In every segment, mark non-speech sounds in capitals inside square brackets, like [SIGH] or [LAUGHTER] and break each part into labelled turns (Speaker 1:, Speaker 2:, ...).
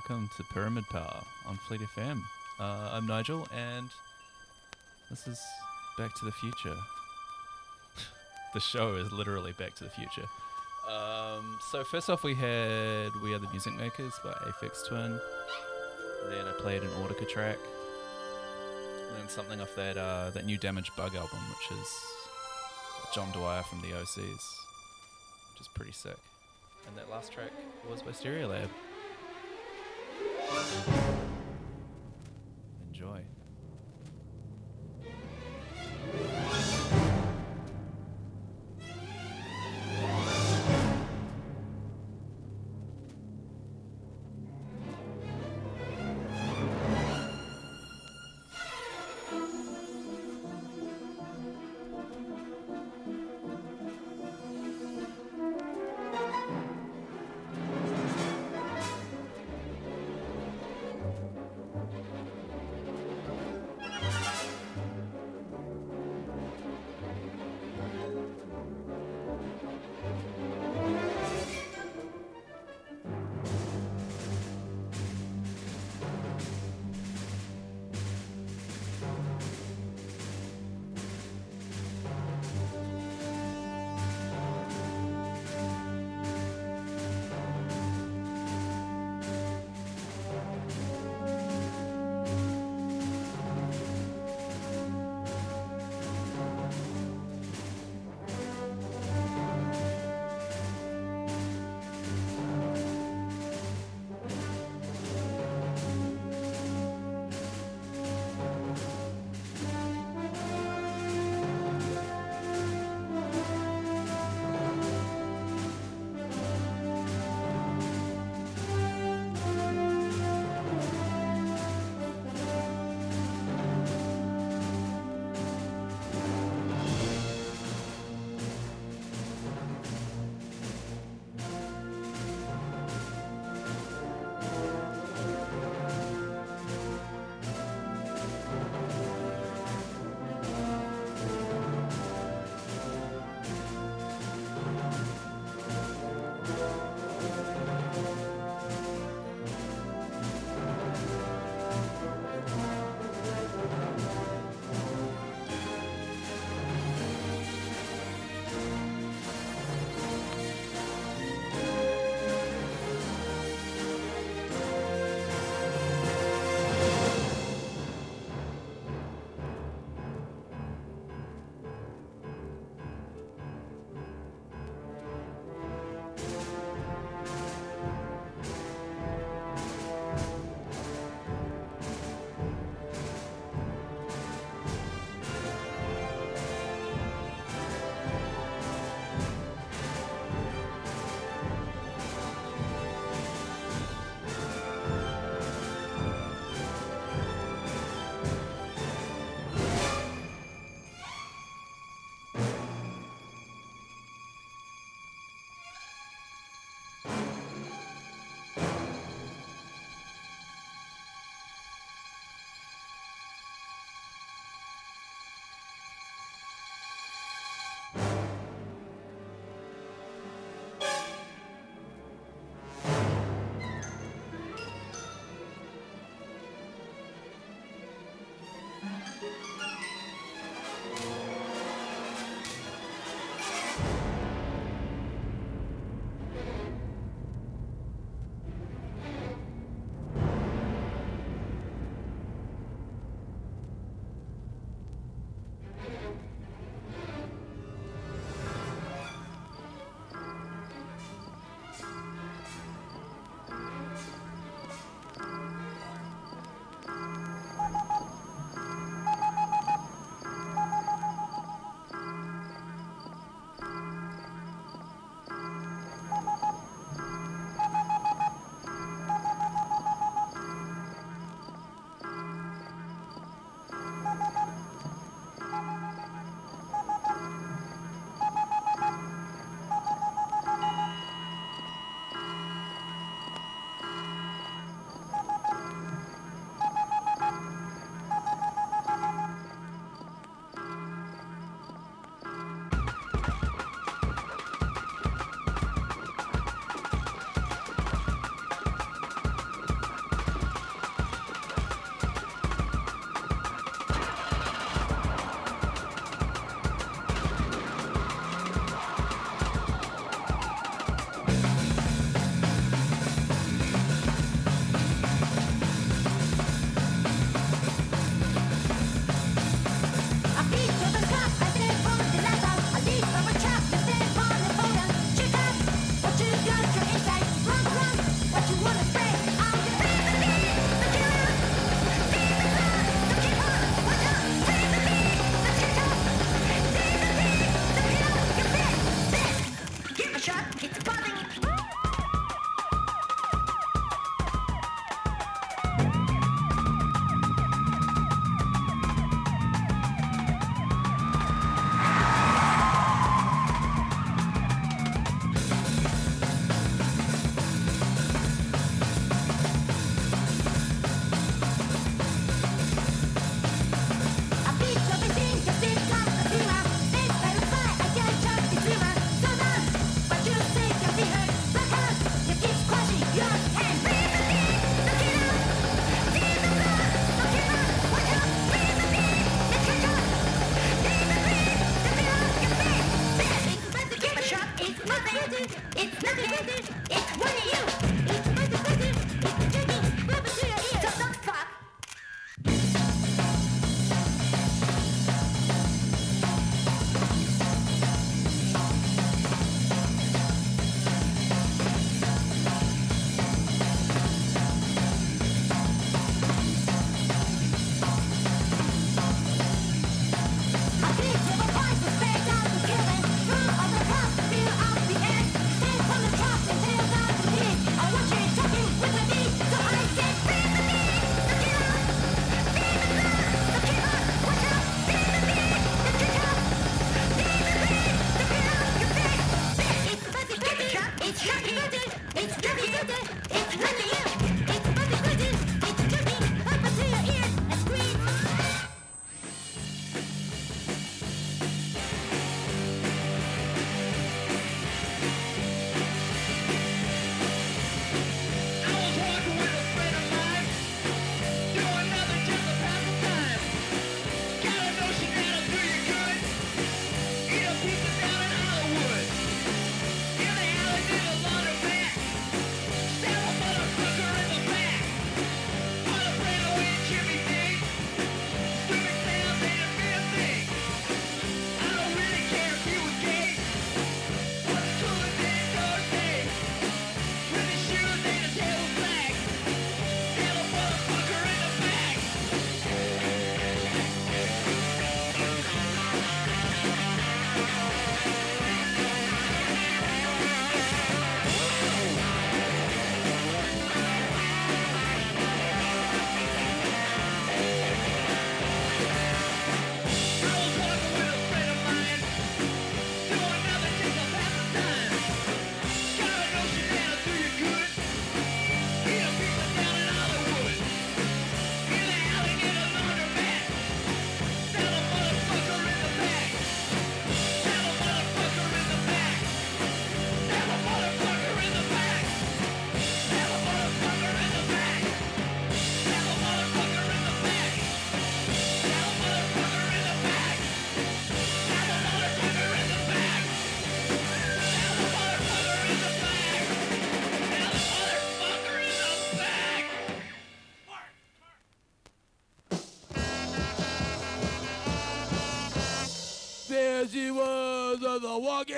Speaker 1: Welcome to Pyramid Power on Fleet FM. Uh, I'm Nigel, and this is Back to the Future. [LAUGHS] the show is literally Back to the Future. Um, so first off, we had "We Are the Music Makers" by Aphex Twin. Then I played an Audica track. Then something off that uh, that new Damaged Bug album, which is John Dwyer from the OCs, which is pretty sick. And that last track was by Stereolab. Enjoy.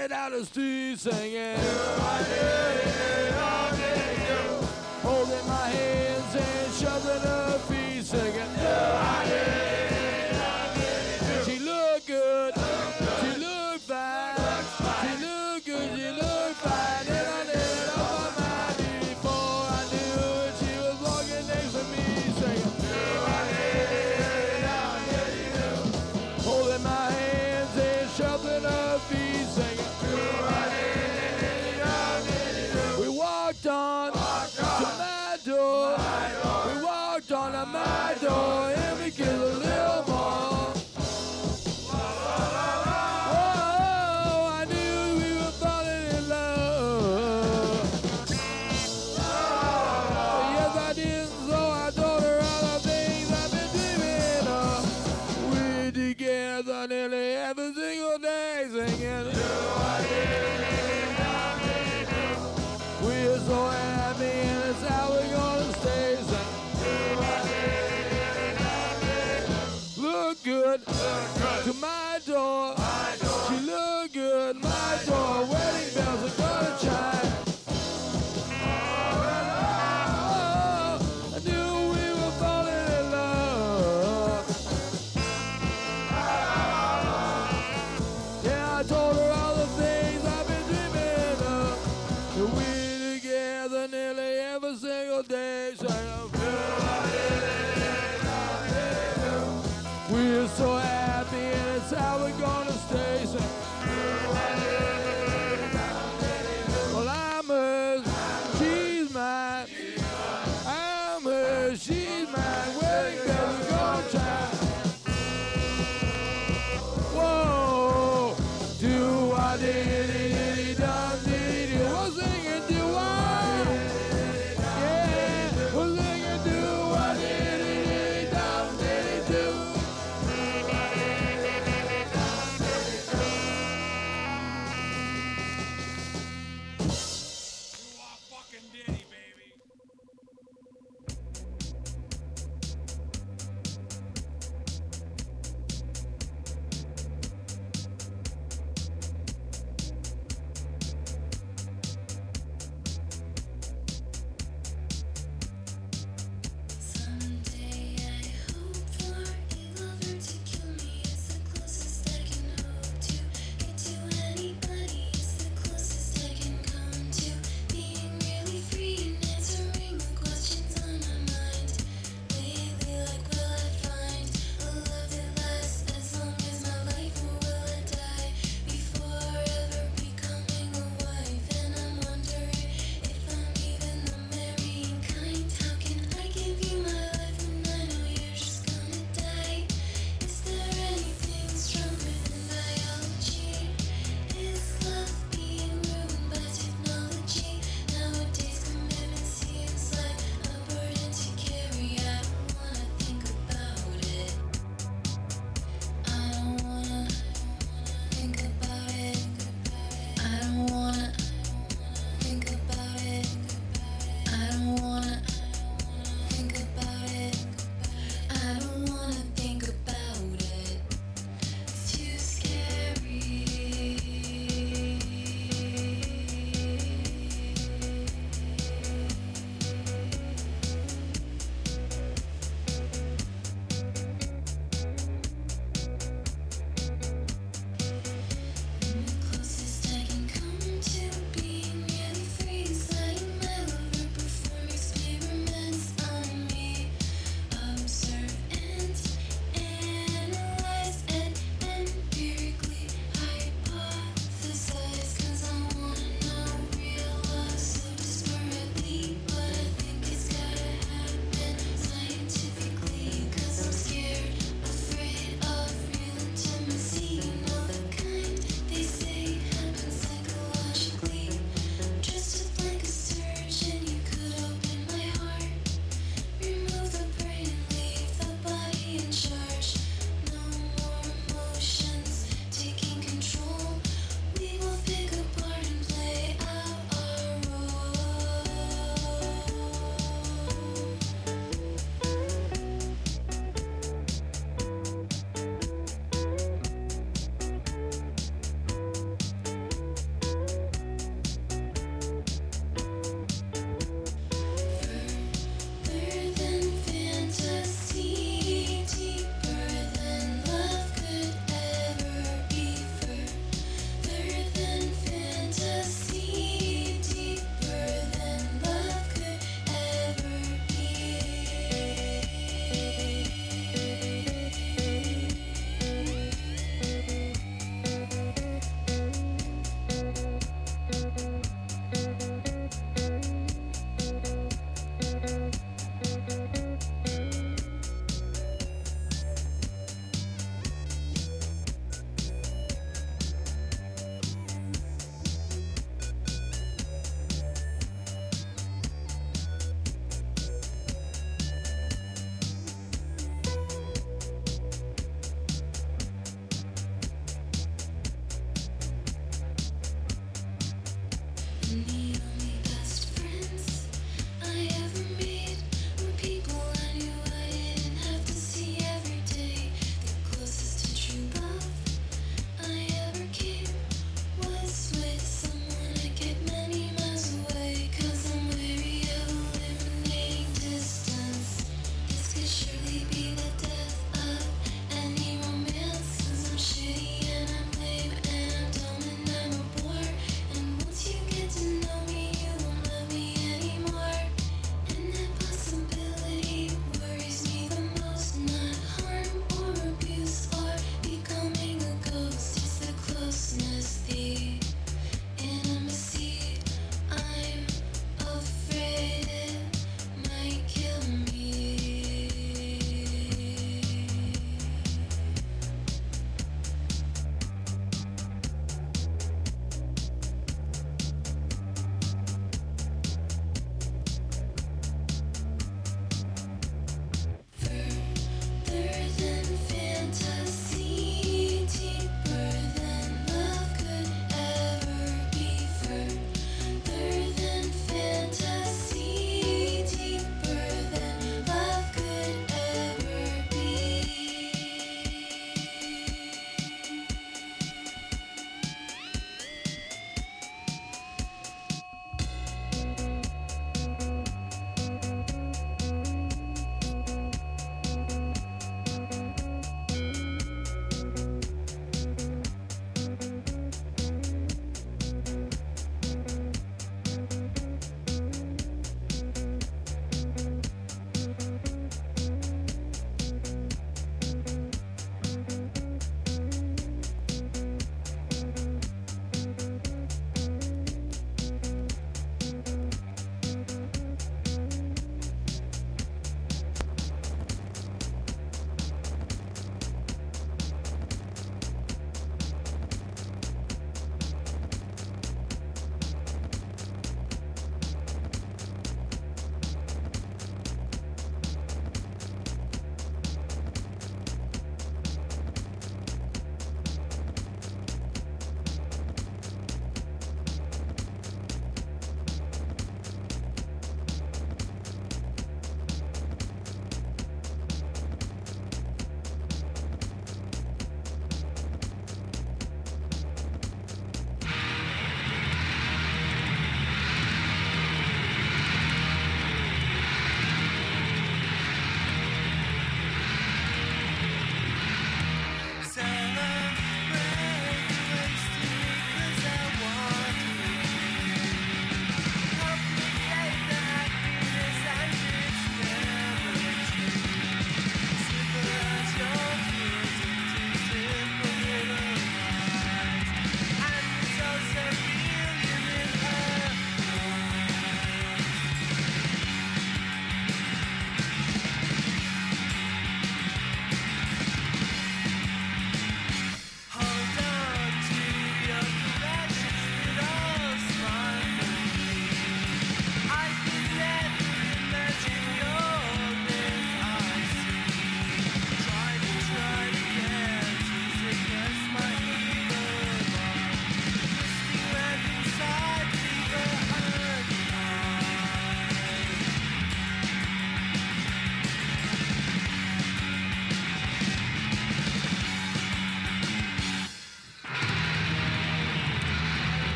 Speaker 2: Walking down the street singing.
Speaker 1: day.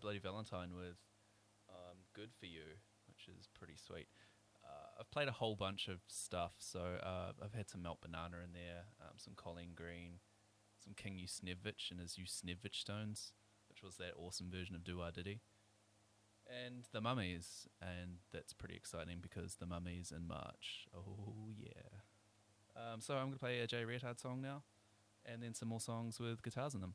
Speaker 1: Bloody Valentine with um, Good For You, which is pretty sweet. Uh, I've played a whole bunch of stuff, so uh, I've had some Melt Banana in there, um, some Colleen Green, some King Uszniewicz and his Usnevich Stones, which was that awesome version of Do I Diddy, and The Mummies, and that's pretty exciting because The Mummies in March. Oh, yeah. Um, so I'm going to play a Jay Reatard song now, and then some more songs with guitars in them.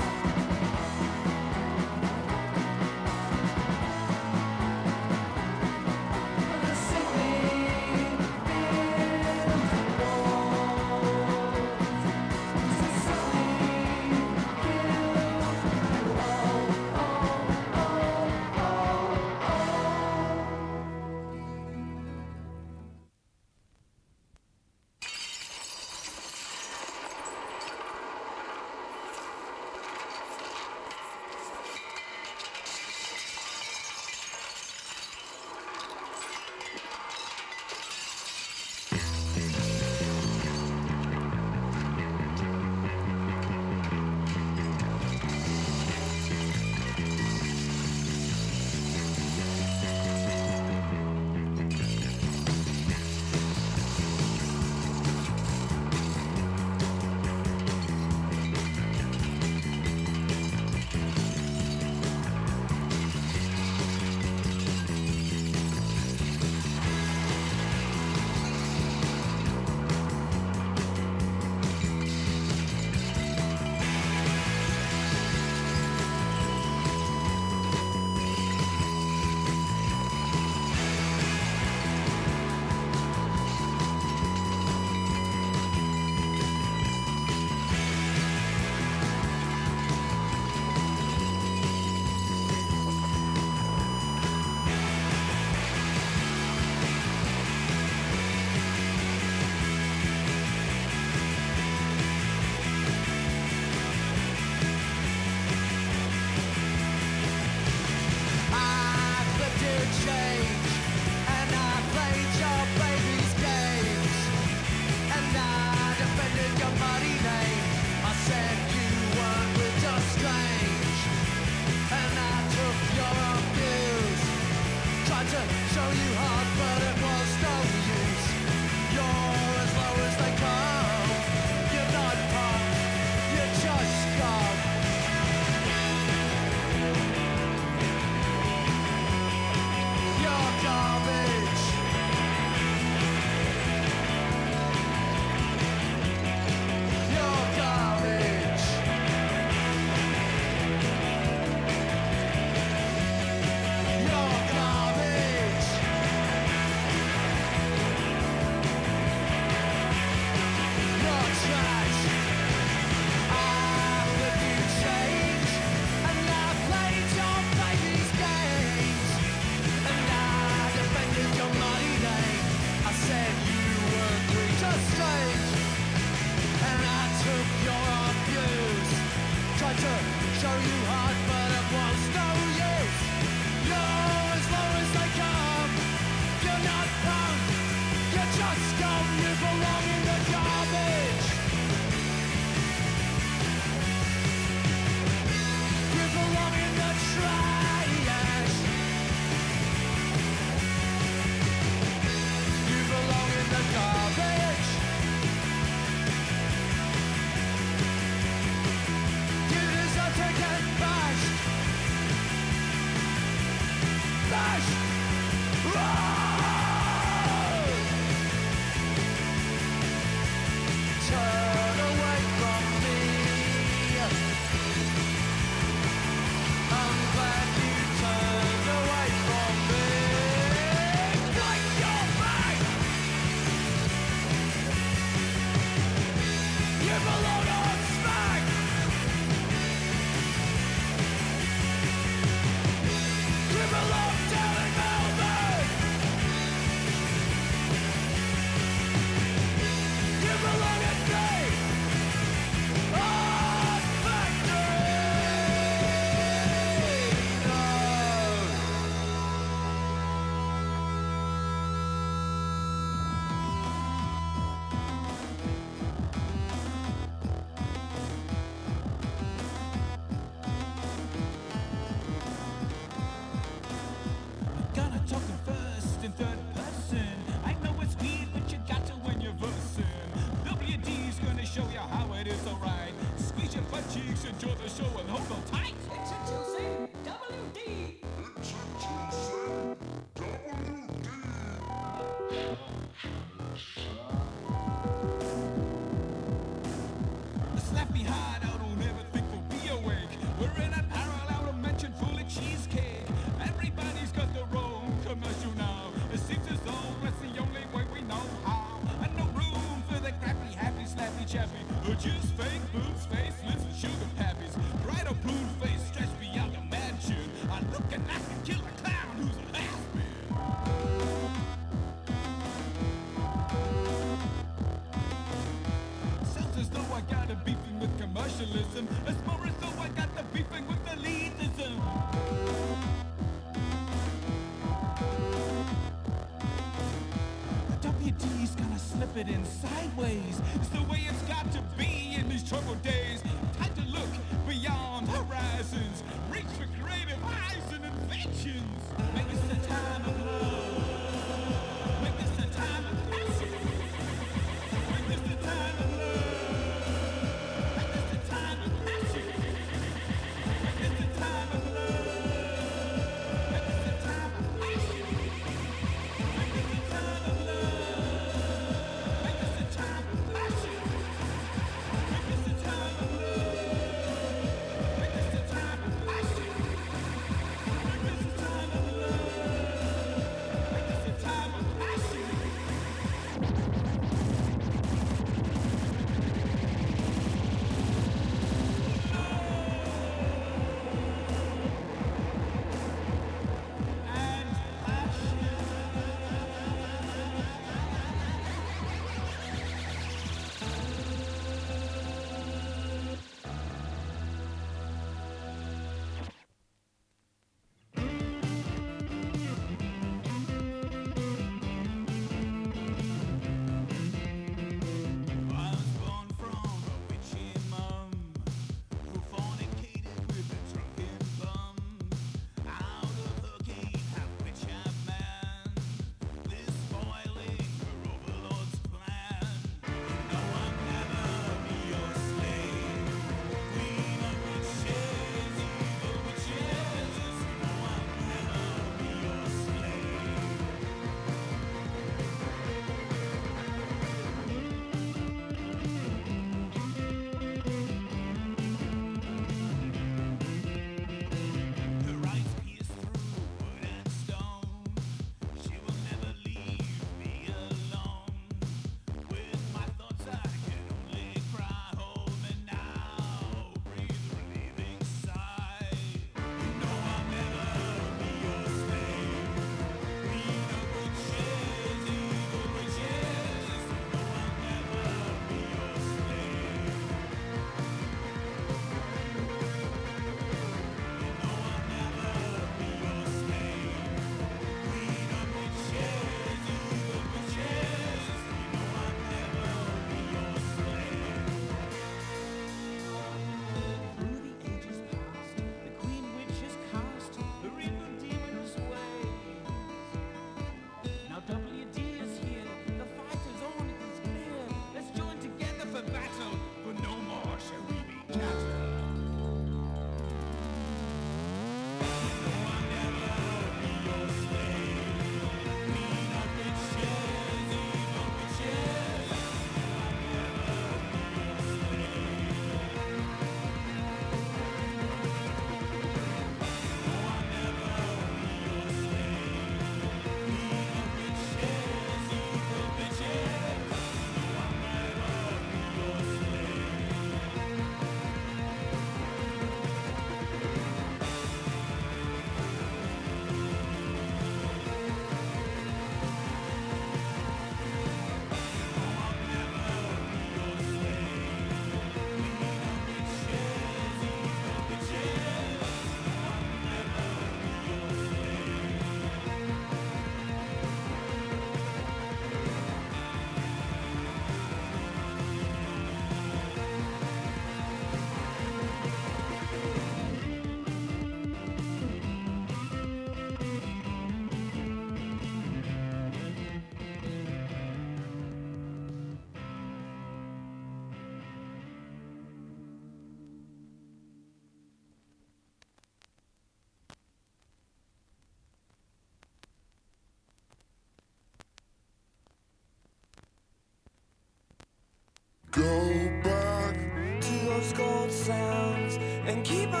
Speaker 3: Sounds and
Speaker 4: keep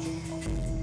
Speaker 4: Thank you.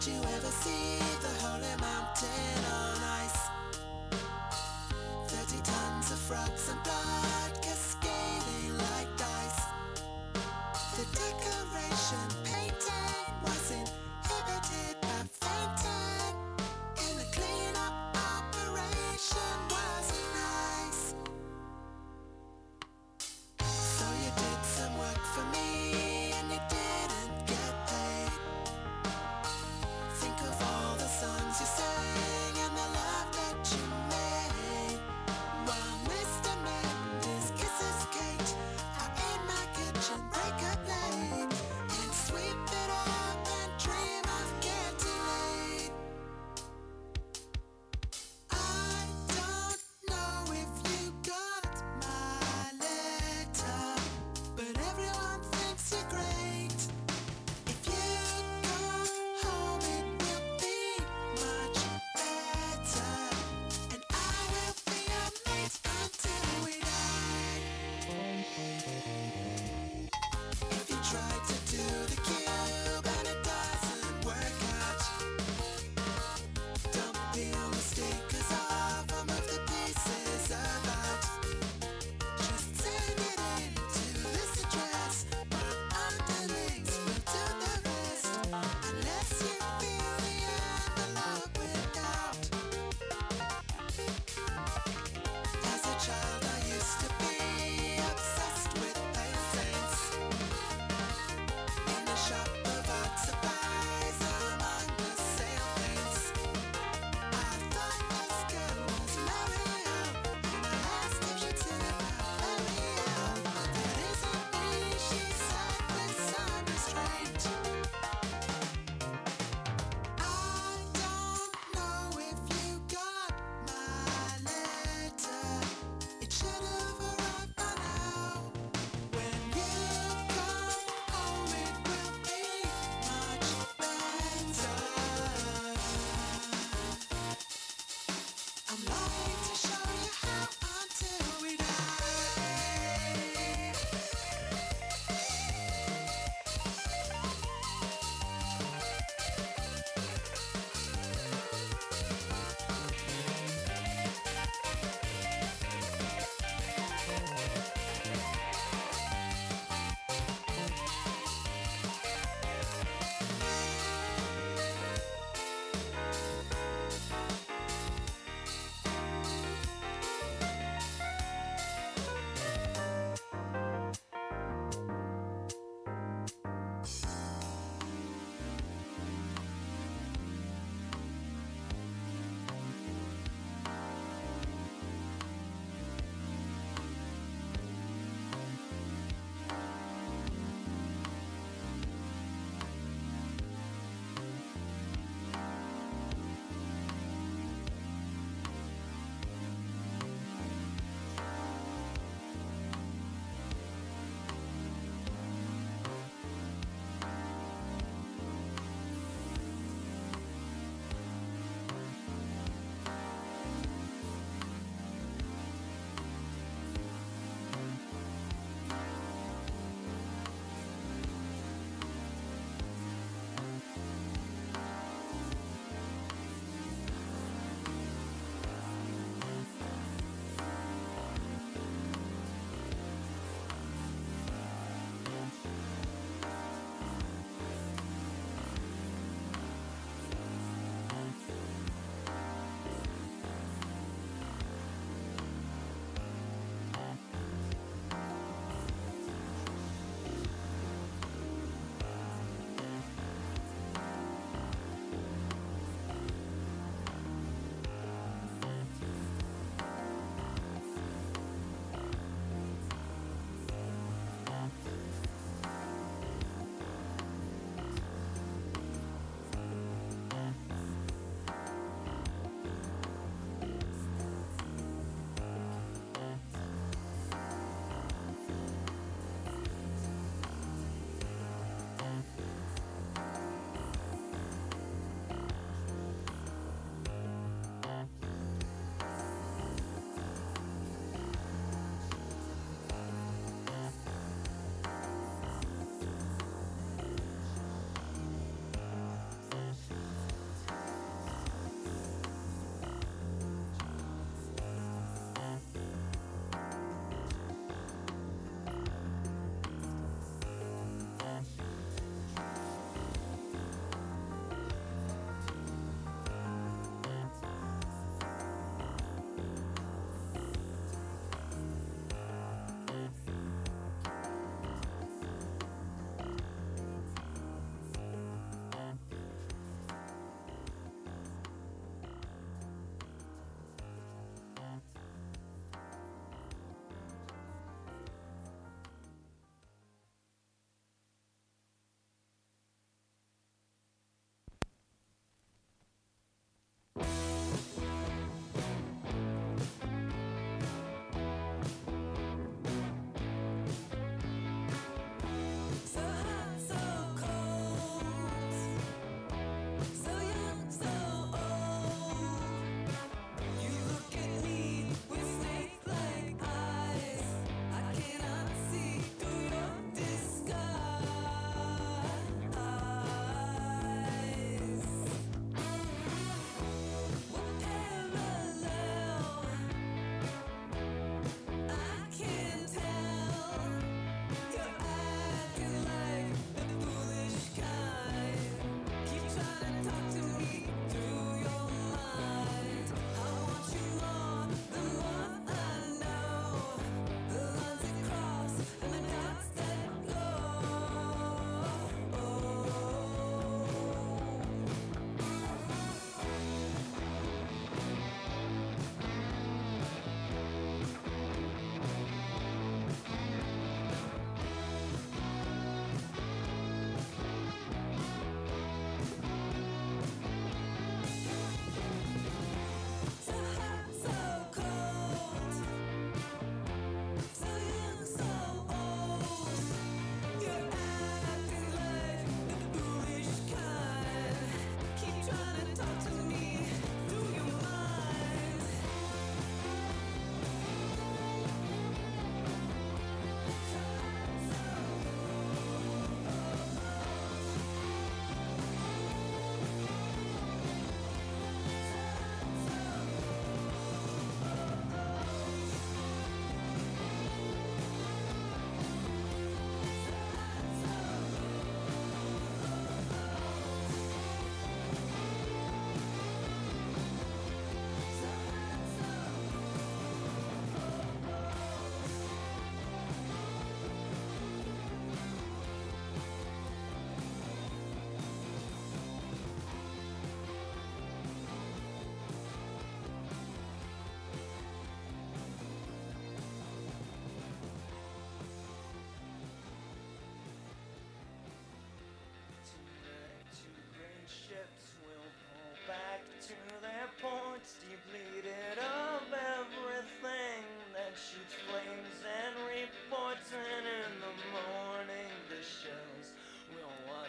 Speaker 4: Did you ever see the holy mountain?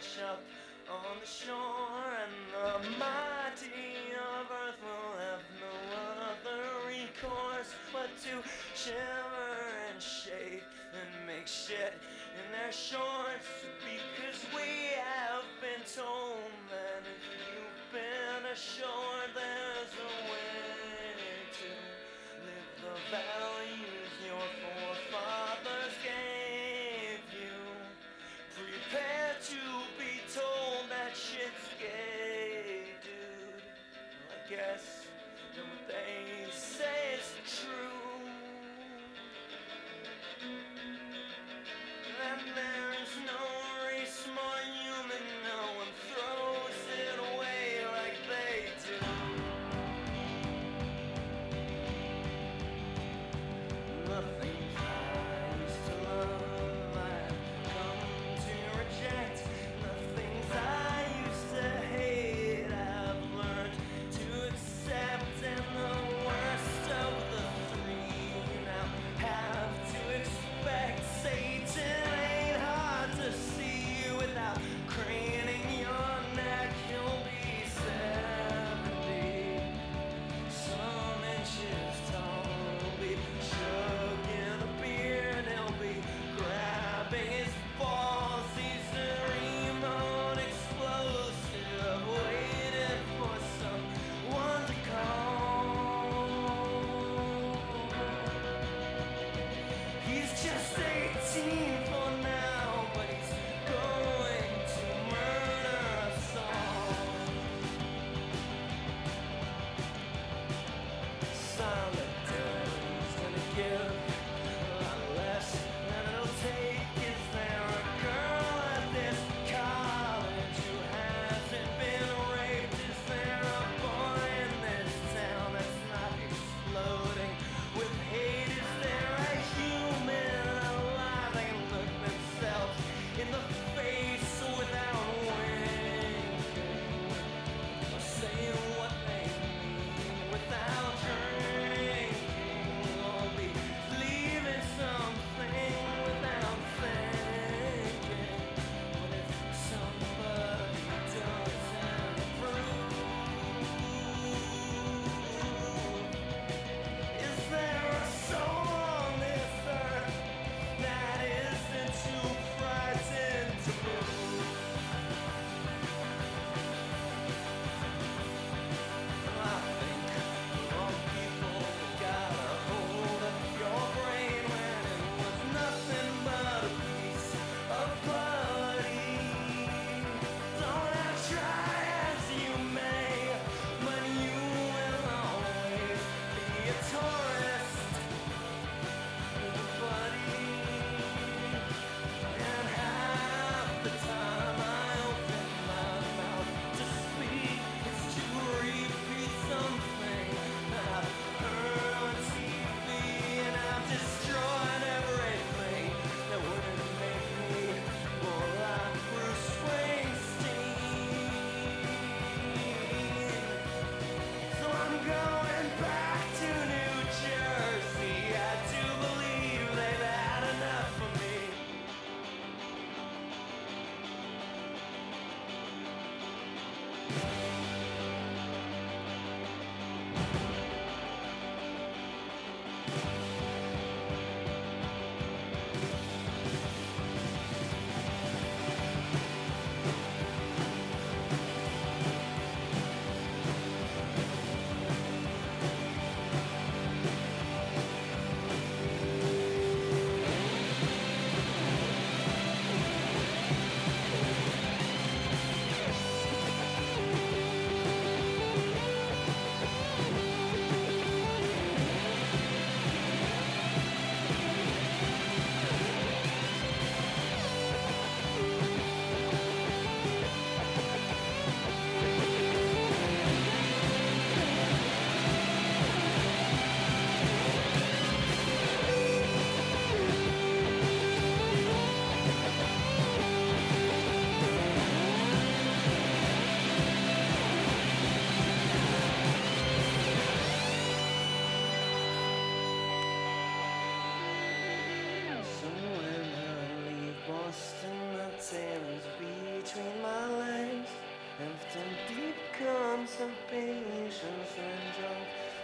Speaker 4: wash up
Speaker 5: on the
Speaker 6: shore, and the mighty of earth will have no other recourse but to shiver and shake and make shit in their shorts. Because we have been told that if you've been ashore, there's a way to live the battle. Yes.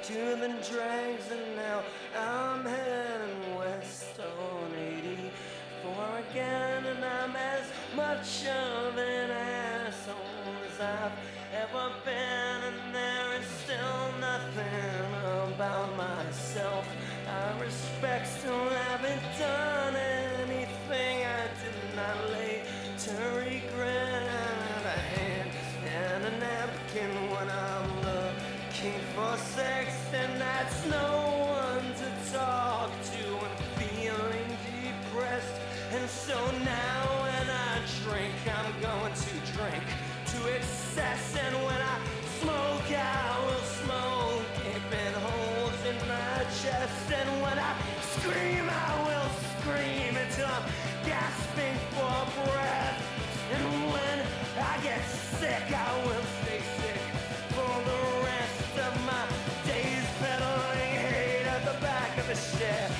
Speaker 6: tuning drags and now I'm heading west on 84 again and I'm as much of an asshole as I've ever been. share.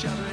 Speaker 6: each
Speaker 7: other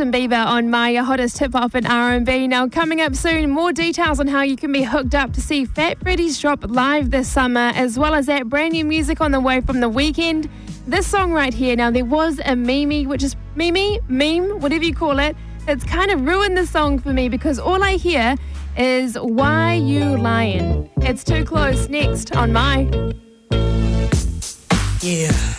Speaker 7: Justin Bieber on my hottest hip hop and R&B. Now coming up soon, more details on how you can be hooked up to see Fat Freddy's drop live this summer, as well as that brand new music on the way from the Weeknd. This song right here. Now there was a meme, which is meme, meme, whatever you call it. It's kind of ruined the song for me because all I hear is "Why You Lying." It's too close. Next on my.
Speaker 8: Yeah.